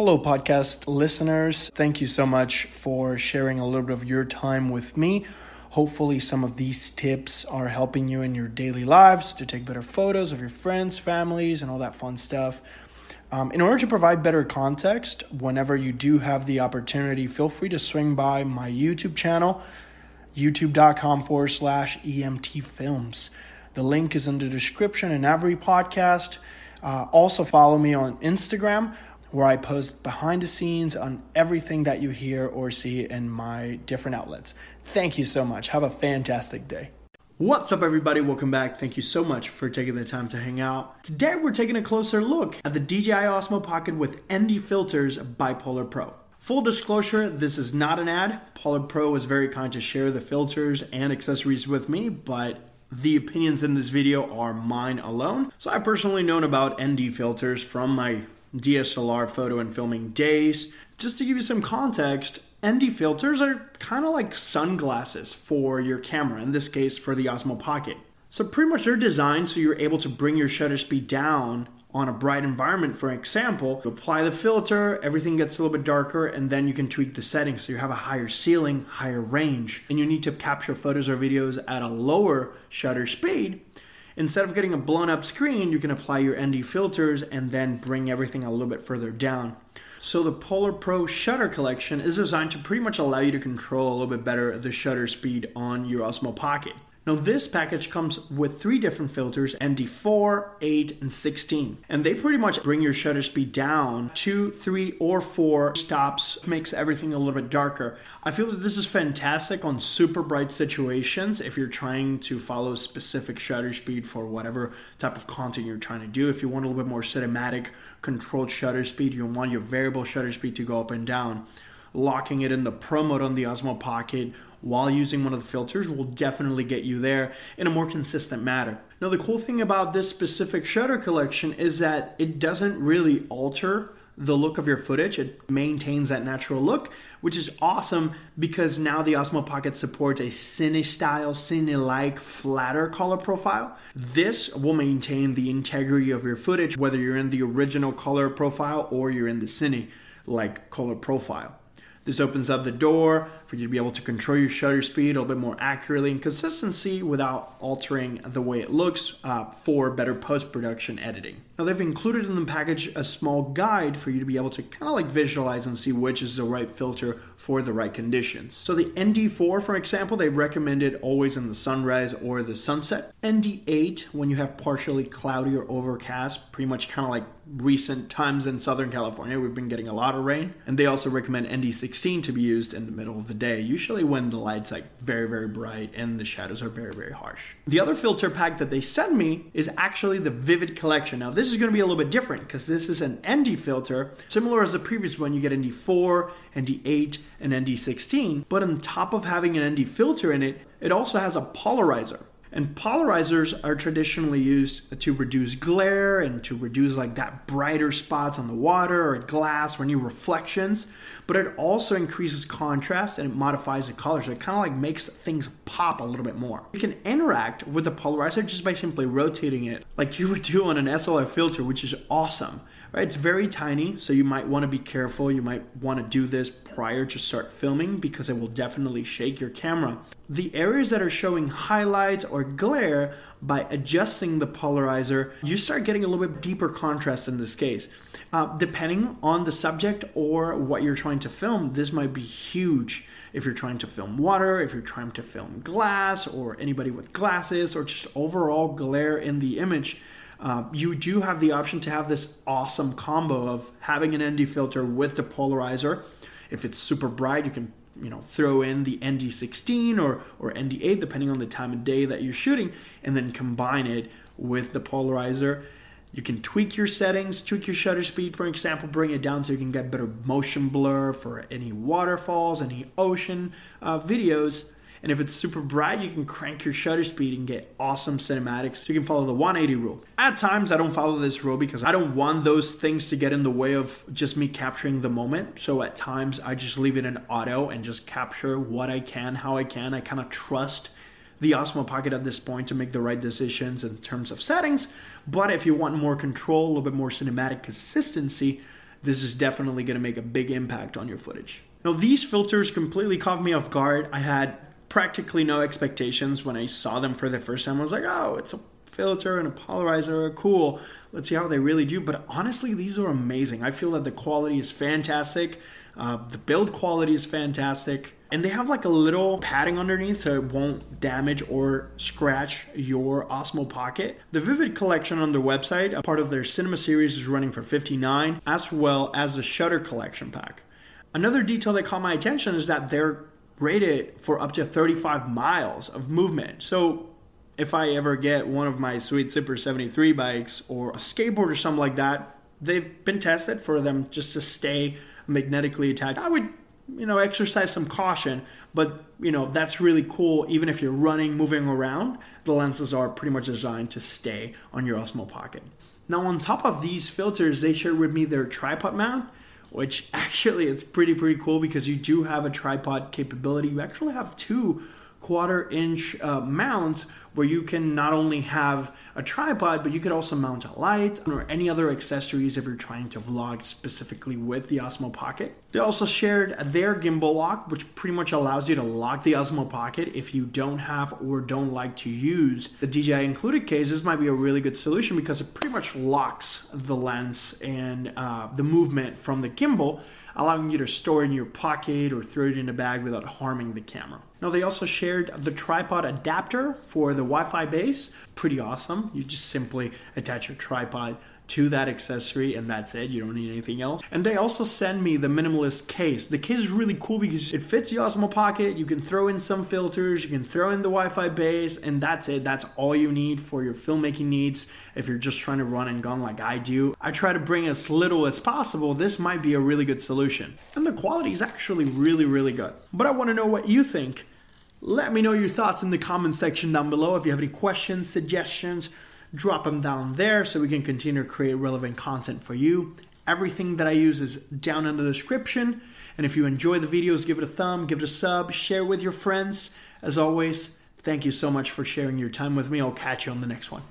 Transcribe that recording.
Hello, podcast listeners. Thank you so much for sharing a little bit of your time with me. Hopefully, some of these tips are helping you in your daily lives to take better photos of your friends, families, and all that fun stuff. Um, in order to provide better context, whenever you do have the opportunity, feel free to swing by my YouTube channel, youtube.com forward slash EMT films. The link is in the description in every podcast. Uh, also, follow me on Instagram where I post behind the scenes on everything that you hear or see in my different outlets. Thank you so much. Have a fantastic day. What's up, everybody? Welcome back. Thank you so much for taking the time to hang out. Today, we're taking a closer look at the DJI Osmo Pocket with ND filters by Polar Pro. Full disclosure, this is not an ad. Polar Pro was very kind to share the filters and accessories with me, but the opinions in this video are mine alone. So I've personally known about ND filters from my DSLR photo and filming days. Just to give you some context, ND filters are kind of like sunglasses for your camera, in this case for the Osmo Pocket. So pretty much they're designed so you're able to bring your shutter speed down on a bright environment, for example, you apply the filter, everything gets a little bit darker, and then you can tweak the settings so you have a higher ceiling, higher range, and you need to capture photos or videos at a lower shutter speed. Instead of getting a blown up screen, you can apply your ND filters and then bring everything a little bit further down. So the Polar Pro shutter collection is designed to pretty much allow you to control a little bit better the shutter speed on your Osmo Pocket. Now, this package comes with three different filters ND4, 8, and 16. And they pretty much bring your shutter speed down two, three, or four stops, makes everything a little bit darker. I feel that this is fantastic on super bright situations if you're trying to follow specific shutter speed for whatever type of content you're trying to do. If you want a little bit more cinematic controlled shutter speed, you want your variable shutter speed to go up and down locking it in the Pro mode on the Osmo Pocket while using one of the filters will definitely get you there in a more consistent manner. Now, the cool thing about this specific shutter collection is that it doesn't really alter the look of your footage. It maintains that natural look, which is awesome because now the Osmo Pocket supports a cine style, cine like, flatter color profile. This will maintain the integrity of your footage, whether you're in the original color profile or you're in the cine like color profile. This opens up the door for you to be able to control your shutter speed a little bit more accurately and consistency without altering the way it looks uh, for better post production editing. Now, they've included in the package a small guide for you to be able to kind of like visualize and see which is the right filter for the right conditions. So, the ND4, for example, they recommend it always in the sunrise or the sunset. ND8, when you have partially cloudy or overcast, pretty much kind of like recent times in Southern California, we've been getting a lot of rain. And they also recommend ND16 to be used in the middle of the day, usually when the light's like very, very bright and the shadows are very, very harsh. The other filter pack that they send me is actually the Vivid Collection. Now, this is going to be a little bit different because this is an ND filter, similar as the previous one. You get ND4, ND8, and ND16. But on top of having an ND filter in it, it also has a polarizer. And polarizers are traditionally used to reduce glare and to reduce like that brighter spots on the water or glass or any reflections. But it also increases contrast and it modifies the color. So it kind of like makes things pop a little bit more. You can interact with the polarizer just by simply rotating it like you would do on an SLR filter, which is awesome. Right? It's very tiny, so you might want to be careful. You might want to do this prior to start filming because it will definitely shake your camera. The areas that are showing highlights or glare by adjusting the polarizer, you start getting a little bit deeper contrast in this case. Uh, depending on the subject or what you're trying to film, this might be huge. If you're trying to film water, if you're trying to film glass, or anybody with glasses, or just overall glare in the image, uh, you do have the option to have this awesome combo of having an ND filter with the polarizer. If it's super bright, you can you know throw in the ND16 or or ND8 depending on the time of day that you're shooting, and then combine it with the polarizer. You can tweak your settings, tweak your shutter speed, for example, bring it down so you can get better motion blur for any waterfalls, any ocean uh, videos. And if it's super bright, you can crank your shutter speed and get awesome cinematics. So you can follow the 180 rule. At times, I don't follow this rule because I don't want those things to get in the way of just me capturing the moment. So at times, I just leave it in auto and just capture what I can, how I can. I kind of trust the Osmo Pocket at this point to make the right decisions in terms of settings. But if you want more control, a little bit more cinematic consistency, this is definitely going to make a big impact on your footage. Now, these filters completely caught me off guard. I had practically no expectations when I saw them for the first time. I was like, oh, it's a filter and a polarizer. Cool. Let's see how they really do. But honestly, these are amazing. I feel that the quality is fantastic. Uh, the build quality is fantastic. And they have like a little padding underneath so it won't damage or scratch your Osmo Pocket. The Vivid collection on their website, a part of their cinema series, is running for 59 as well as the Shutter collection pack. Another detail that caught my attention is that they're rated for up to 35 miles of movement. So if I ever get one of my Sweet Super 73 bikes or a skateboard or something like that, they've been tested for them just to stay magnetically attached. I would, you know, exercise some caution, but you know, that's really cool. Even if you're running, moving around, the lenses are pretty much designed to stay on your Osmo Pocket. Now, on top of these filters, they shared with me their tripod mount, which actually it's pretty pretty cool because you do have a tripod capability. You actually have two quarter inch uh, mounts where you can not only have a tripod, but you could also mount a light or any other accessories if you're trying to vlog specifically with the Osmo Pocket. They also shared their gimbal lock, which pretty much allows you to lock the Osmo Pocket if you don't have or don't like to use the DJI included case. This might be a really good solution because it pretty much locks the lens and uh, the movement from the gimbal, allowing you to store it in your pocket or throw it in a bag without harming the camera. Now, they also shared the tripod adapter for the Wi Fi base. Pretty awesome. You just simply attach your tripod to that accessory and that's it. You don't need anything else. And they also send me the minimalist case. The case is really cool because it fits the Osmo Pocket. You can throw in some filters, you can throw in the Wi-Fi base, and that's it. That's all you need for your filmmaking needs. If you're just trying to run and gun like I do, I try to bring as little as possible. This might be a really good solution. And the quality is actually really, really good. But I want to know what you think. Let me know your thoughts in the comment section down below. If you have any questions, suggestions, drop them down there so we can continue to create relevant content for you. Everything that I use is down in the description. And if you enjoy the videos, give it a thumb, give it a sub, share with your friends. As always, thank you so much for sharing your time with me. I'll catch you on the next one.